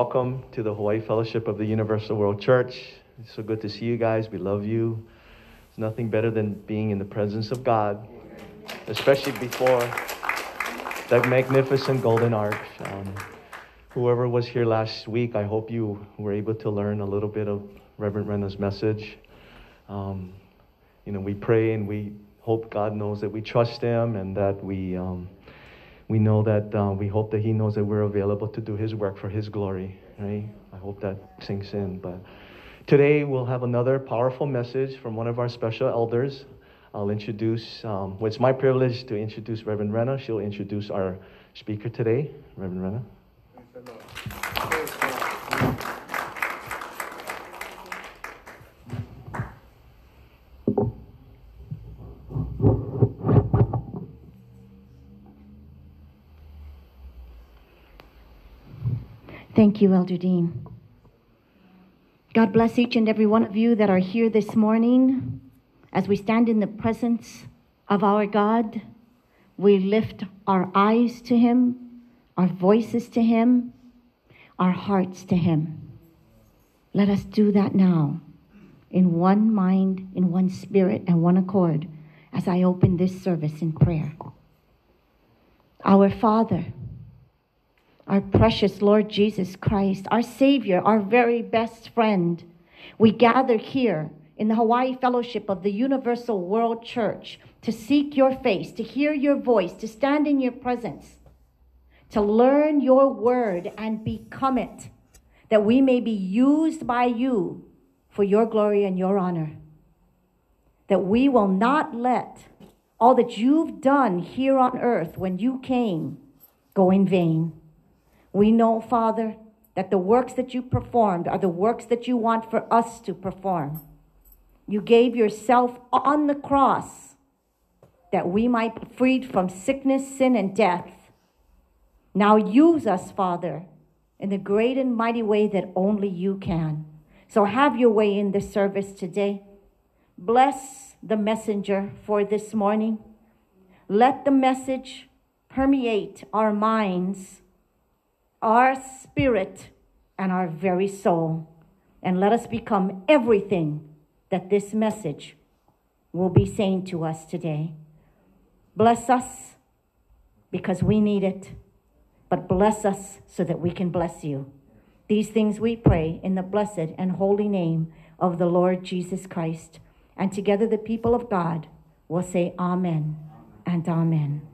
Welcome to the Hawaii Fellowship of the Universal World Church. It's so good to see you guys. We love you. It's nothing better than being in the presence of God, especially before that magnificent golden arch. Um, whoever was here last week, I hope you were able to learn a little bit of Reverend Renna's message. Um, you know, we pray and we hope God knows that we trust Him and that we. Um, we know that uh, we hope that he knows that we're available to do his work for his glory right? I hope that sinks in but today we'll have another powerful message from one of our special elders. I'll introduce um, well, it's my privilege to introduce reverend renna. She'll introduce our speaker today reverend renna Thank you, Elder Dean. God bless each and every one of you that are here this morning. As we stand in the presence of our God, we lift our eyes to Him, our voices to Him, our hearts to Him. Let us do that now in one mind, in one spirit, and one accord as I open this service in prayer. Our Father, our precious Lord Jesus Christ, our Savior, our very best friend. We gather here in the Hawaii Fellowship of the Universal World Church to seek your face, to hear your voice, to stand in your presence, to learn your word and become it, that we may be used by you for your glory and your honor. That we will not let all that you've done here on earth when you came go in vain. We know, Father, that the works that you performed are the works that you want for us to perform. You gave yourself on the cross that we might be freed from sickness, sin, and death. Now use us, Father, in the great and mighty way that only you can. So have your way in this service today. Bless the messenger for this morning. Let the message permeate our minds our spirit, and our very soul. And let us become everything that this message will be saying to us today. Bless us because we need it, but bless us so that we can bless you. These things we pray in the blessed and holy name of the Lord Jesus Christ. And together the people of God will say, Amen and Amen.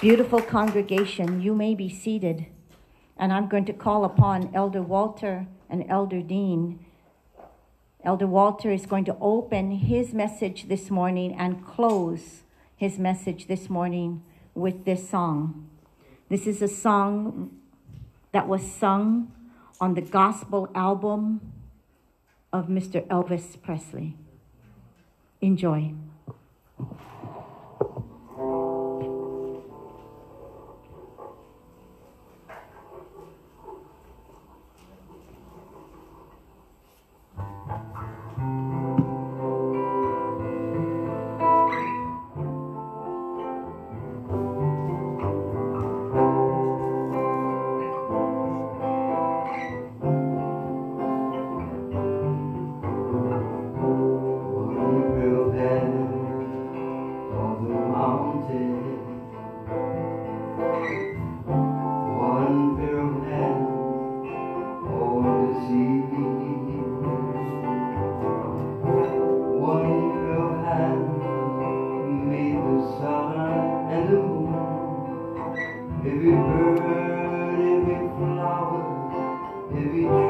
Beautiful congregation, you may be seated. And I'm going to call upon Elder Walter and Elder Dean. Elder Walter is going to open his message this morning and close his message this morning with this song. This is a song that was sung on the gospel album of Mr. Elvis Presley. Enjoy. every bird, every flower, every tree.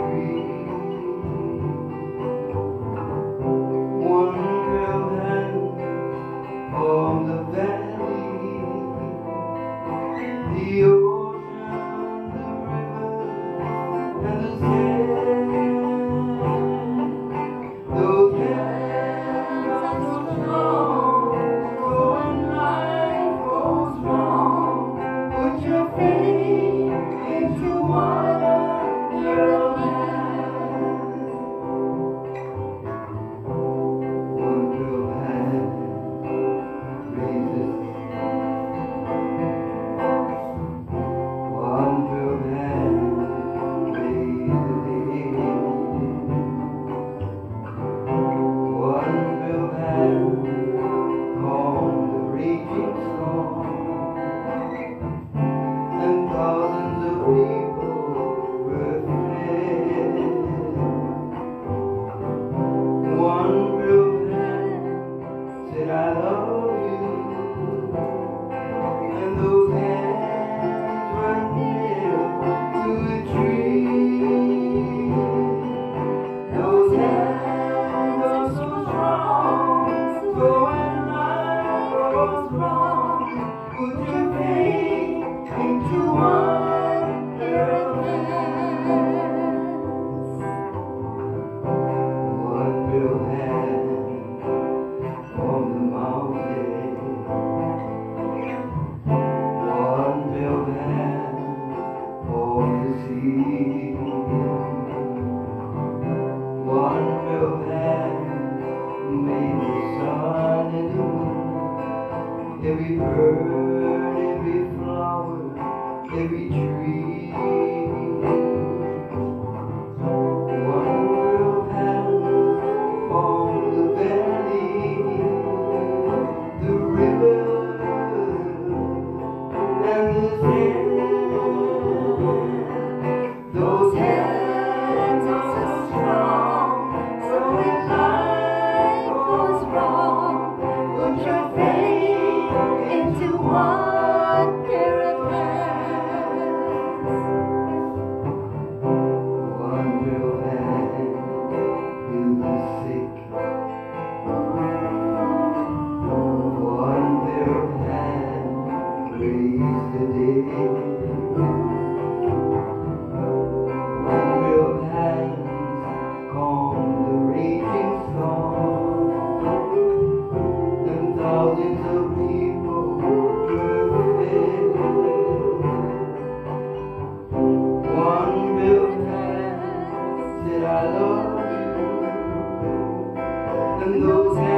and those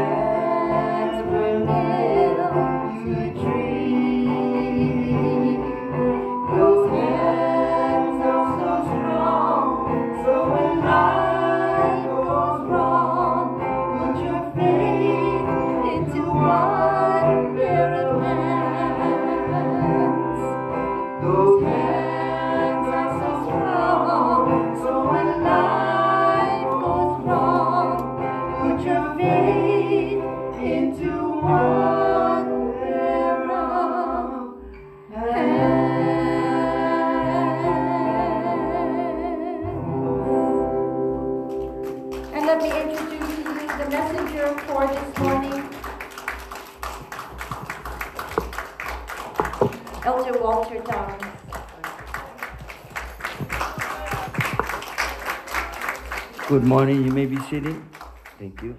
Good morning. You may be seated. Thank you.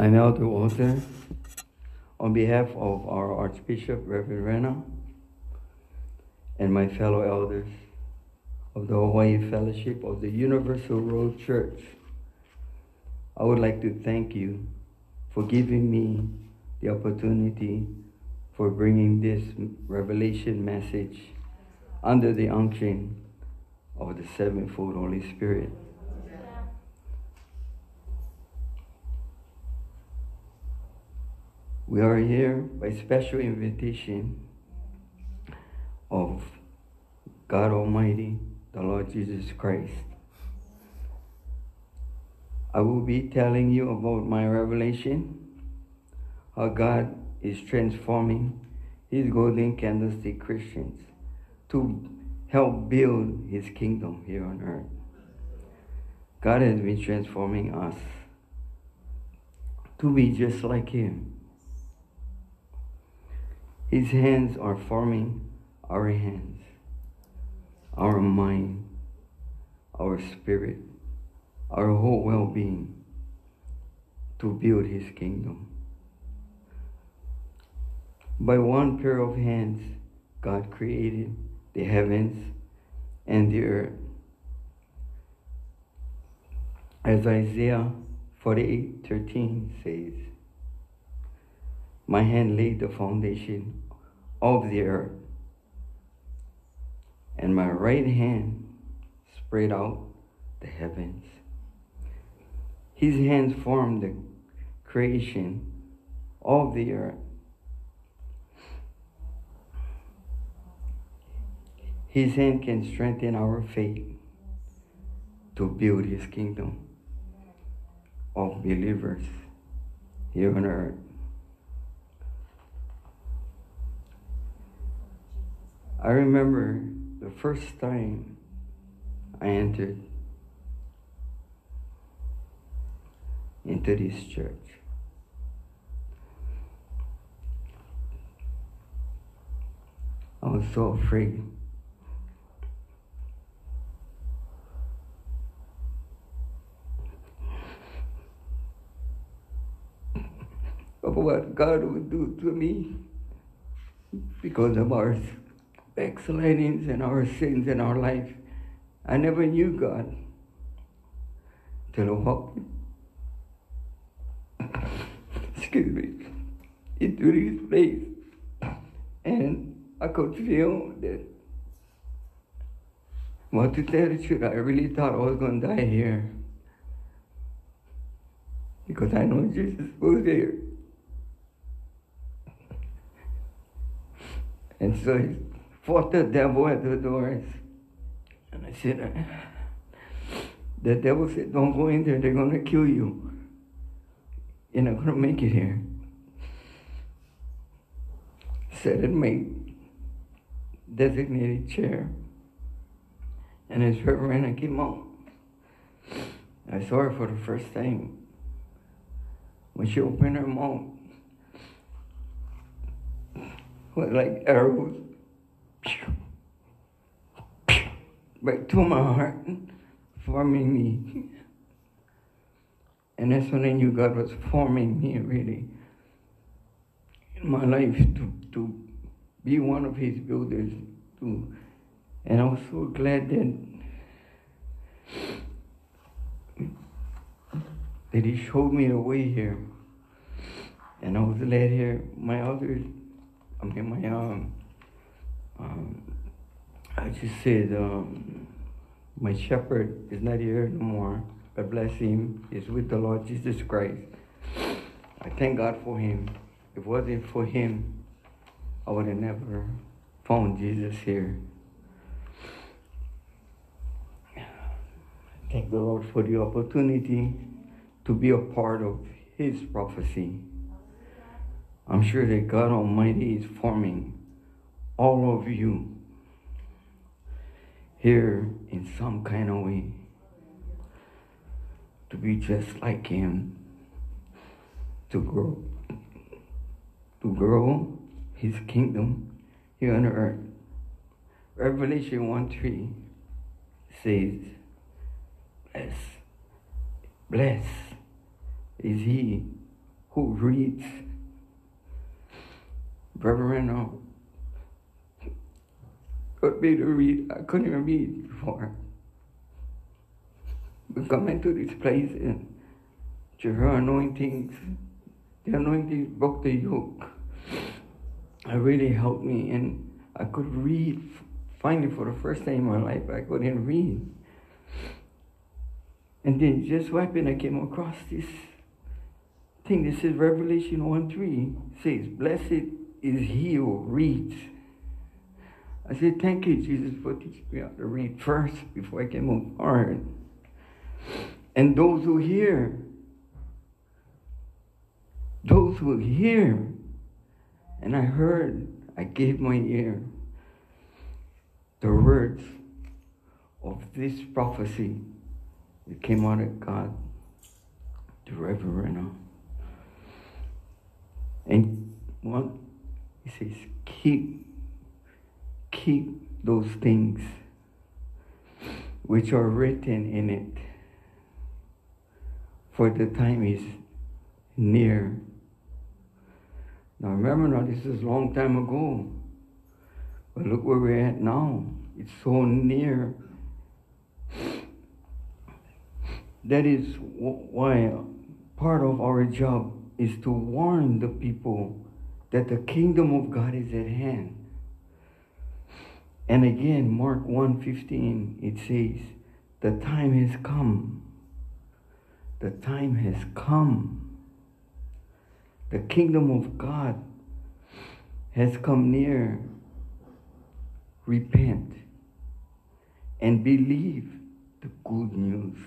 I now to Walter on behalf of our Archbishop, Reverend Renna, and my fellow elders of the Hawaii Fellowship of the Universal World Church. I would like to thank you for giving me the opportunity for bringing this revelation message under the unction of the sevenfold Holy Spirit. We are here by special invitation of God Almighty, the Lord Jesus Christ. I will be telling you about my revelation, how God is transforming his golden candlestick Christians to help build his kingdom here on earth. God has been transforming us to be just like him. His hands are forming our hands, our mind, our spirit our whole well being to build his kingdom. By one pair of hands, God created the heavens and the earth. As Isaiah 48 13 says, My hand laid the foundation of the earth, and my right hand spread out the heavens. His hands formed the creation of the earth. His hand can strengthen our faith to build his kingdom of believers here on earth. I remember the first time I entered into this church. I was so afraid. Of what God would do to me because of our backslidings and our sins in our life. I never knew God till I walked, excuse me, into this place. And I could feel that, well, to tell the truth, I really thought I was going to die here. Because I know Jesus was there. And so he fought the devil at the doors. And I said, the devil said, don't go in there, they're going to kill you. You're not to make it here. Sat in my designated chair. And as Reverend came out, I saw her for the first time. When she opened her mouth, was like arrows right to my heart, forming me. And that's when I knew God was forming me really in my life to, to be one of his builders. To, and I was so glad that that he showed me the way here. And I was led here. My elders, I mean, my, um, um, I just said, um, my shepherd is not here no more. God bless him. He's with the Lord Jesus Christ. I thank God for him. If it wasn't for him, I would have never found Jesus here. Thank the Lord for the opportunity to be a part of his prophecy. I'm sure that God Almighty is forming all of you here in some kind of way to be just like him to grow to grow his kingdom here on earth revelation 1 3 says bless bless is he who reads Reverend no got me to read. I couldn't even read before. We come into this place and to her anointings, the anointings broke the yoke. It really helped me and I could read finally for the first time in my life I couldn't read. And then just wiping I came across this thing that says Revelation 1 3 says, Blessed is he who reads I said, Thank you, Jesus, for teaching me how to read first before I can move forward. And those who hear, those who hear, and I heard, I gave my ear the words of this prophecy that came out of God the Reverend. Uh, and what he says, keep keep those things which are written in it, for the time is near. Now remember now, this is a long time ago. But look where we're at now. It's so near. That is why part of our job is to warn the people that the kingdom of God is at hand. And again, Mark 1:15, it says, "The time has come. The time has come. The kingdom of God has come near. Repent and believe the good news."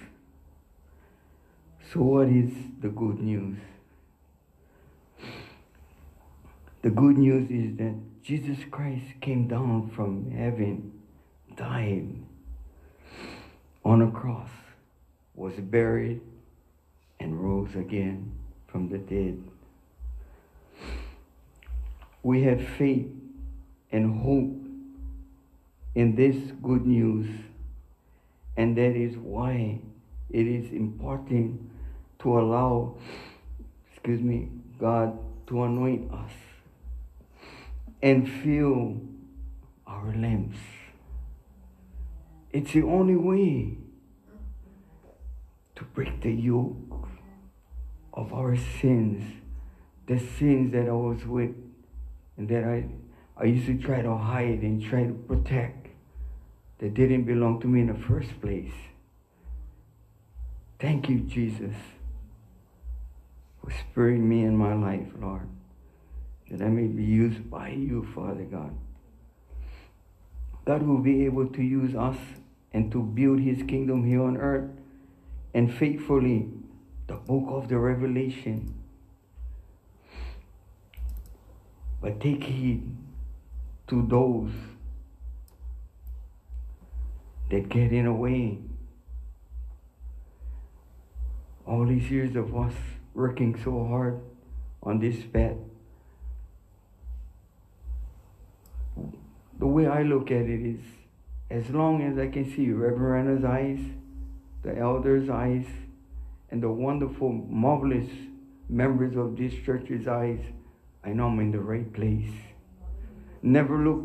So what is the good news? The good news is that Jesus Christ came down from heaven, died on a cross, was buried, and rose again from the dead. We have faith and hope in this good news, and that is why it is important to allow, excuse me, God to anoint us and fill our limbs. It's the only way to break the yoke of our sins, the sins that I was with and that I, I used to try to hide and try to protect that didn't belong to me in the first place. Thank you, Jesus, for sparing me in my life, Lord, that I may be used by you, Father God. God will be able to use us and to build his kingdom here on earth and faithfully the book of the Revelation. But take heed to those that get in the way. All these years of us working so hard on this path. The way I look at it is as long as I can see Reverend Anna's eyes, the elders' eyes, and the wonderful, marvelous members of this church's eyes, I know I'm in the right place. Never look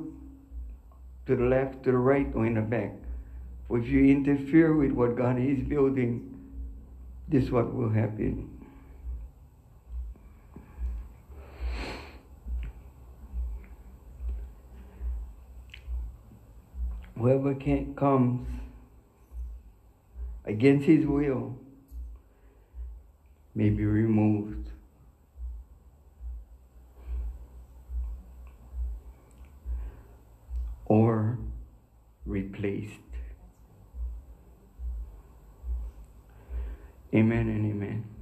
to the left, to the right, or in the back. For if you interfere with what God is building, this is what will happen. Whoever can't comes against his will may be removed. Or replaced. Amen and amen.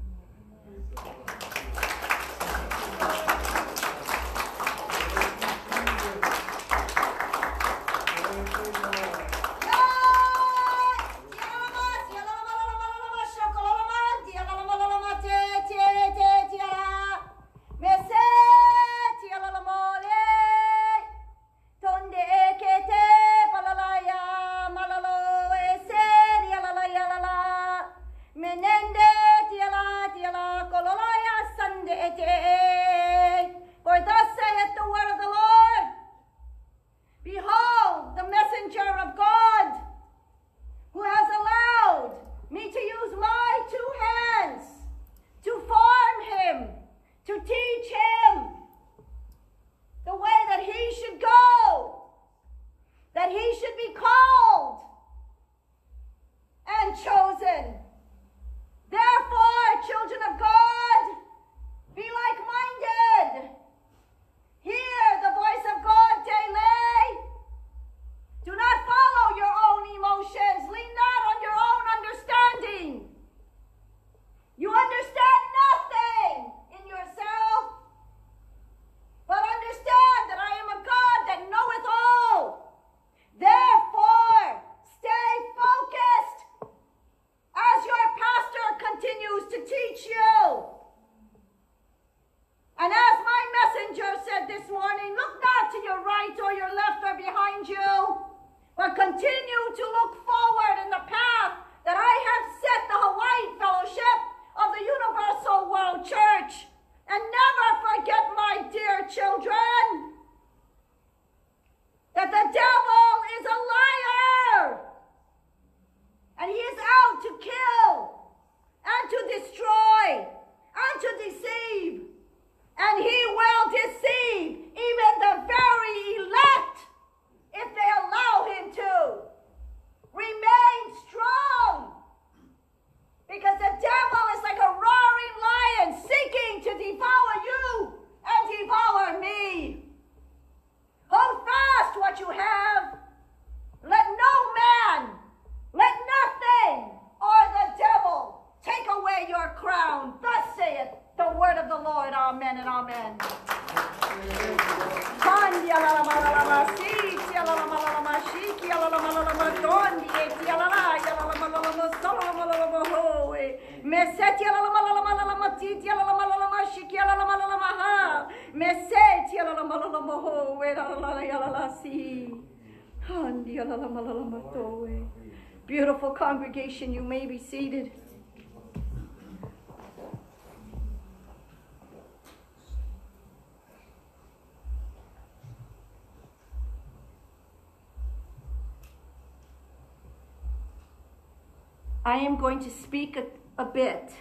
I am going to speak a, a bit,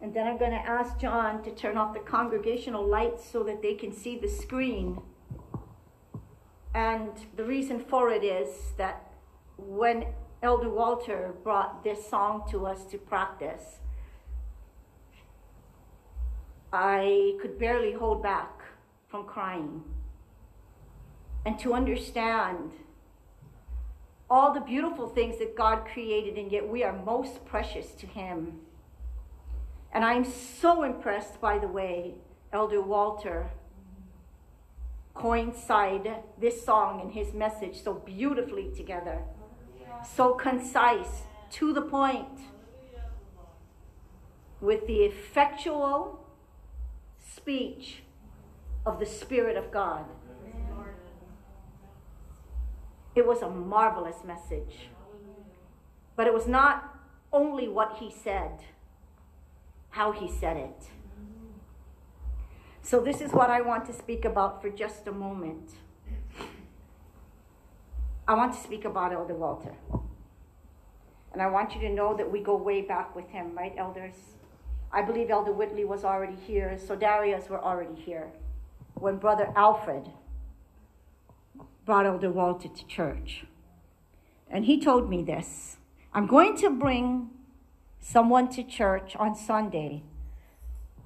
and then I'm going to ask John to turn off the congregational lights so that they can see the screen. And the reason for it is that when Elder Walter brought this song to us to practice, I could barely hold back from crying. And to understand all the beautiful things that God created, and yet we are most precious to Him. And I'm so impressed, by the way, Elder Walter coincide this song and his message so beautifully together, so concise, to the point, with the effectual speech of the Spirit of God. It was a marvelous message. But it was not only what he said, how he said it. So, this is what I want to speak about for just a moment. I want to speak about Elder Walter. And I want you to know that we go way back with him, right, elders? I believe Elder Whitley was already here, so Darius were already here when Brother Alfred brought Elder Walter to church. And he told me this I'm going to bring someone to church on Sunday,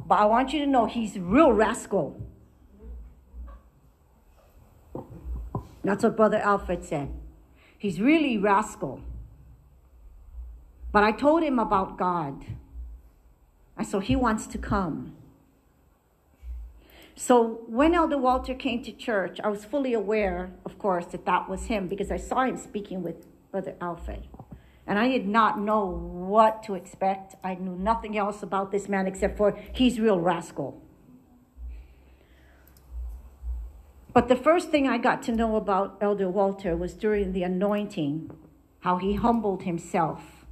but I want you to know he's a real rascal. That's what Brother Alfred said. He's really rascal. But I told him about God. And so he wants to come. So when Elder Walter came to church, I was fully aware, of course, that that was him because I saw him speaking with Brother Alfred. And I did not know what to expect. I knew nothing else about this man except for he's real rascal. But the first thing I got to know about Elder Walter was during the anointing, how he humbled himself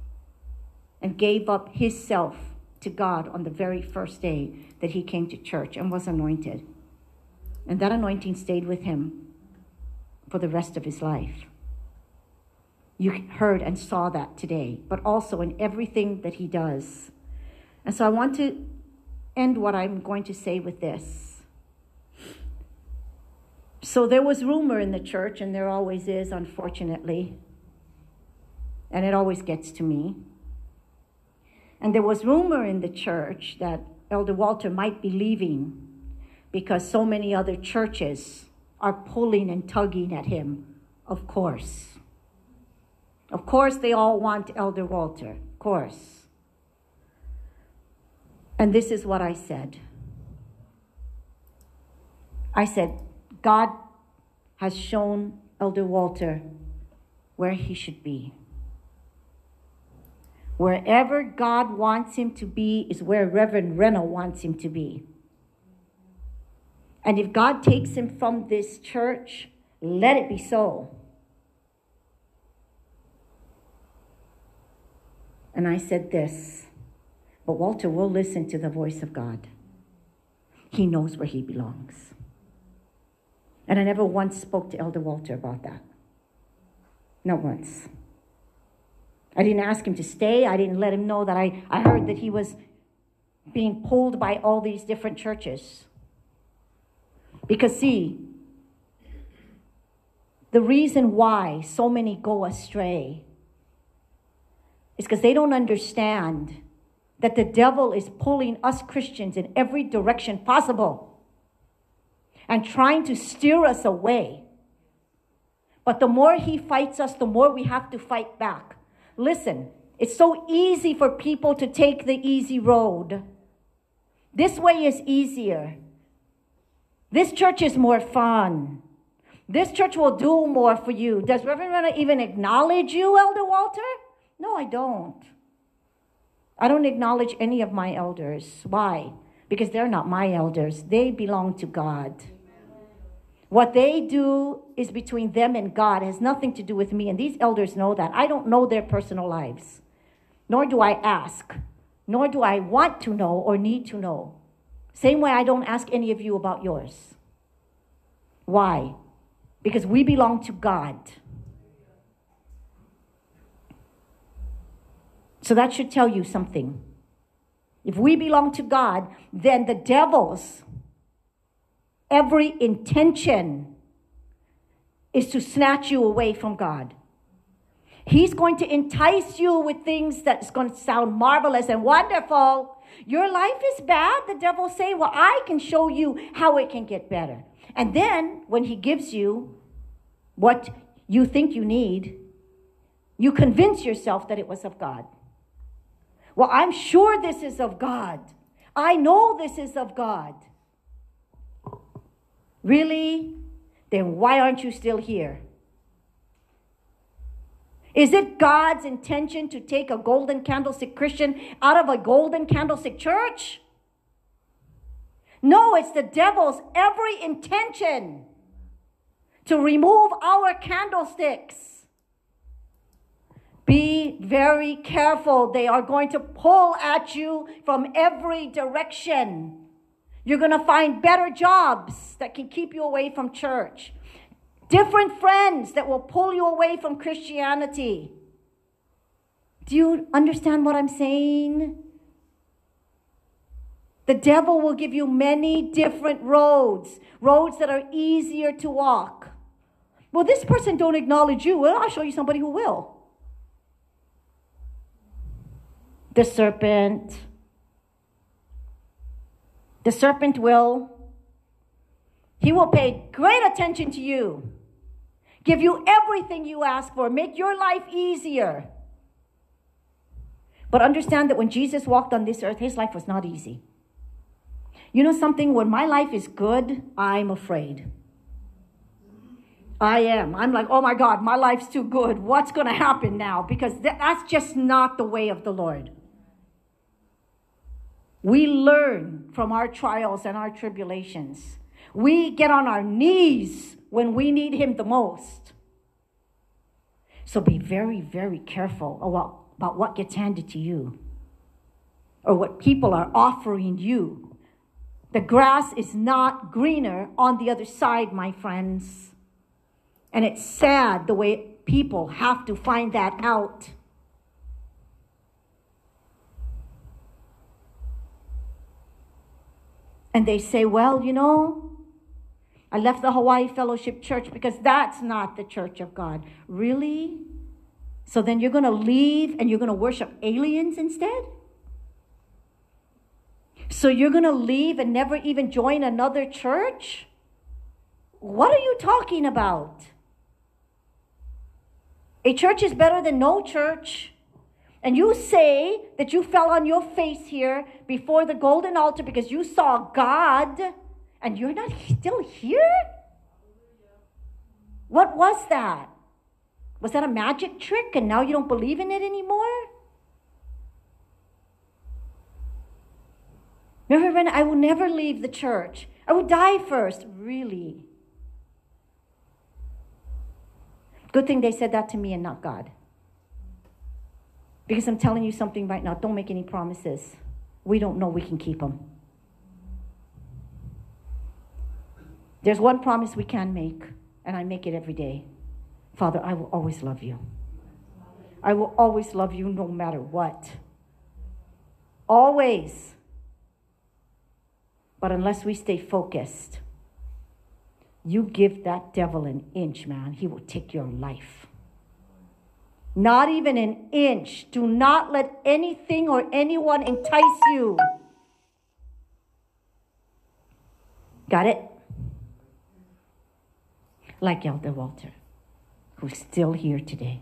and gave up his self to God on the very first day that he came to church and was anointed. And that anointing stayed with him for the rest of his life. You heard and saw that today, but also in everything that he does. And so I want to end what I'm going to say with this. So there was rumor in the church, and there always is, unfortunately, and it always gets to me and there was rumor in the church that Elder Walter might be leaving because so many other churches are pulling and tugging at him, of course. Of course, they all want Elder Walter, of course. And this is what I said I said, God has shown Elder Walter where he should be. Wherever God wants him to be is where Reverend Renna wants him to be. And if God takes him from this church, let it be so. And I said this, but Walter will listen to the voice of God. He knows where he belongs. And I never once spoke to Elder Walter about that. Not once. I didn't ask him to stay. I didn't let him know that I, I heard that he was being pulled by all these different churches. Because, see, the reason why so many go astray is because they don't understand that the devil is pulling us Christians in every direction possible and trying to steer us away. But the more he fights us, the more we have to fight back. Listen, it's so easy for people to take the easy road. This way is easier. This church is more fun. This church will do more for you. Does Reverend Renna even acknowledge you, Elder Walter? No, I don't. I don't acknowledge any of my elders. Why? Because they're not my elders, they belong to God. What they do is between them and God. It has nothing to do with me. And these elders know that. I don't know their personal lives, nor do I ask, nor do I want to know or need to know. Same way I don't ask any of you about yours. Why? Because we belong to God. So that should tell you something. If we belong to God, then the devil's every intention is to snatch you away from God. He's going to entice you with things that's going to sound marvelous and wonderful. Your life is bad. The devil say, "Well, I can show you how it can get better." And then when he gives you what you think you need, you convince yourself that it was of God. Well, I'm sure this is of God. I know this is of God. Really? Then why aren't you still here? Is it God's intention to take a golden candlestick Christian out of a golden candlestick church? No, it's the devil's every intention to remove our candlesticks. Be very careful. They are going to pull at you from every direction. You're going to find better jobs that can keep you away from church, different friends that will pull you away from Christianity. Do you understand what I'm saying? The devil will give you many different roads, roads that are easier to walk. Well, this person don't acknowledge you. Well, I'll show you somebody who will. The serpent. The serpent will. He will pay great attention to you, give you everything you ask for, make your life easier. But understand that when Jesus walked on this earth, his life was not easy. You know something? When my life is good, I'm afraid. I am. I'm like, oh my God, my life's too good. What's going to happen now? Because that's just not the way of the Lord. We learn from our trials and our tribulations. We get on our knees when we need Him the most. So be very, very careful about, about what gets handed to you or what people are offering you the grass is not greener on the other side, my friends. And it's sad the way people have to find that out. And they say, well, you know, I left the Hawaii Fellowship Church because that's not the church of God. Really? So then you're going to leave and you're going to worship aliens instead? So you're going to leave and never even join another church? What are you talking about? A church is better than no church. And you say that you fell on your face here before the golden altar because you saw God and you're not still here? What was that? Was that a magic trick and now you don't believe in it anymore? Reverend, I will never leave the church. I will die first. Really? Good thing they said that to me and not God. Because I'm telling you something right now. Don't make any promises. We don't know we can keep them. There's one promise we can make, and I make it every day. Father, I will always love you. I will always love you no matter what. Always. But unless we stay focused, you give that devil an inch, man, he will take your life. Not even an inch. Do not let anything or anyone entice you. Got it? Like Elder Walter, who's still here today.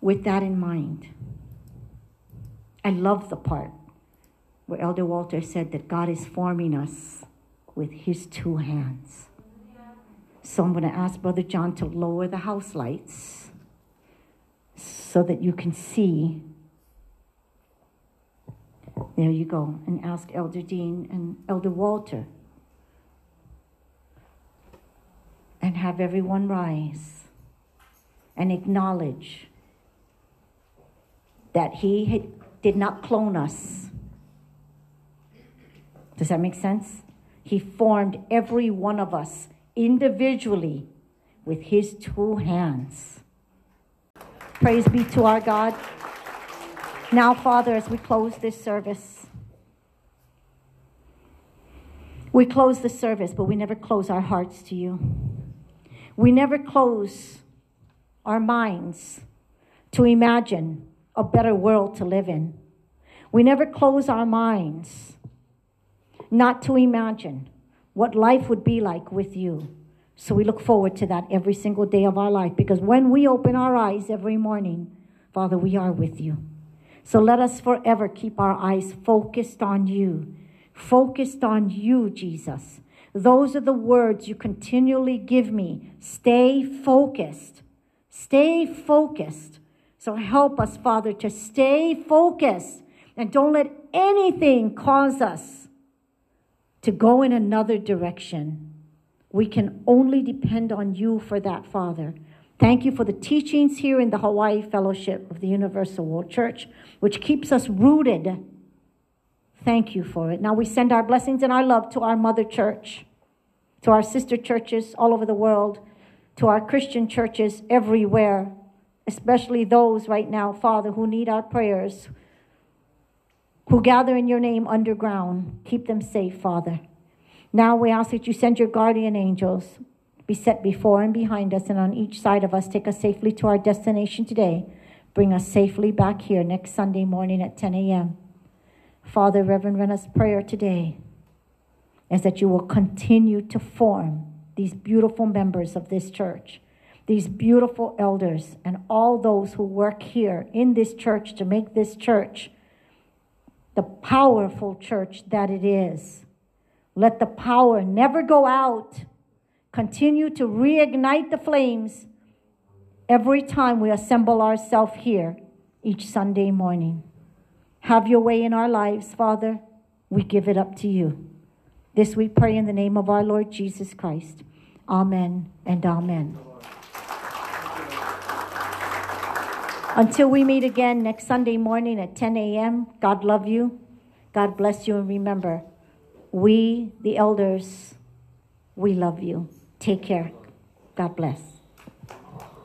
With that in mind, I love the part where Elder Walter said that God is forming us with his two hands. So I'm going to ask Brother John to lower the house lights so that you can see. There you go. And ask Elder Dean and Elder Walter. And have everyone rise and acknowledge that he had, did not clone us does that make sense? He formed every one of us individually with his two hands. Praise be to our God. Now, Father, as we close this service, we close the service, but we never close our hearts to you. We never close our minds to imagine a better world to live in. We never close our minds not to imagine what life would be like with you. So we look forward to that every single day of our life because when we open our eyes every morning, Father, we are with you. So let us forever keep our eyes focused on you, focused on you, Jesus. Those are the words you continually give me. Stay focused. Stay focused. So help us, Father, to stay focused and don't let anything cause us to go in another direction. We can only depend on you for that, Father. Thank you for the teachings here in the Hawaii Fellowship of the Universal World Church, which keeps us rooted. Thank you for it. Now we send our blessings and our love to our mother church, to our sister churches all over the world, to our Christian churches everywhere, especially those right now, Father, who need our prayers, who gather in your name underground. Keep them safe, Father. Now we ask that you send your guardian angels be set before and behind us and on each side of us. Take us safely to our destination today. Bring us safely back here next Sunday morning at 10 a.m. Father, Reverend Renna's prayer today is that you will continue to form these beautiful members of this church, these beautiful elders, and all those who work here in this church to make this church the powerful church that it is. Let the power never go out. Continue to reignite the flames every time we assemble ourselves here each Sunday morning. Have your way in our lives, Father. We give it up to you. This we pray in the name of our Lord Jesus Christ. Amen and amen. Until we meet again next Sunday morning at 10 a.m., God love you. God bless you. And remember, we, the elders, we love you. Take care. God bless.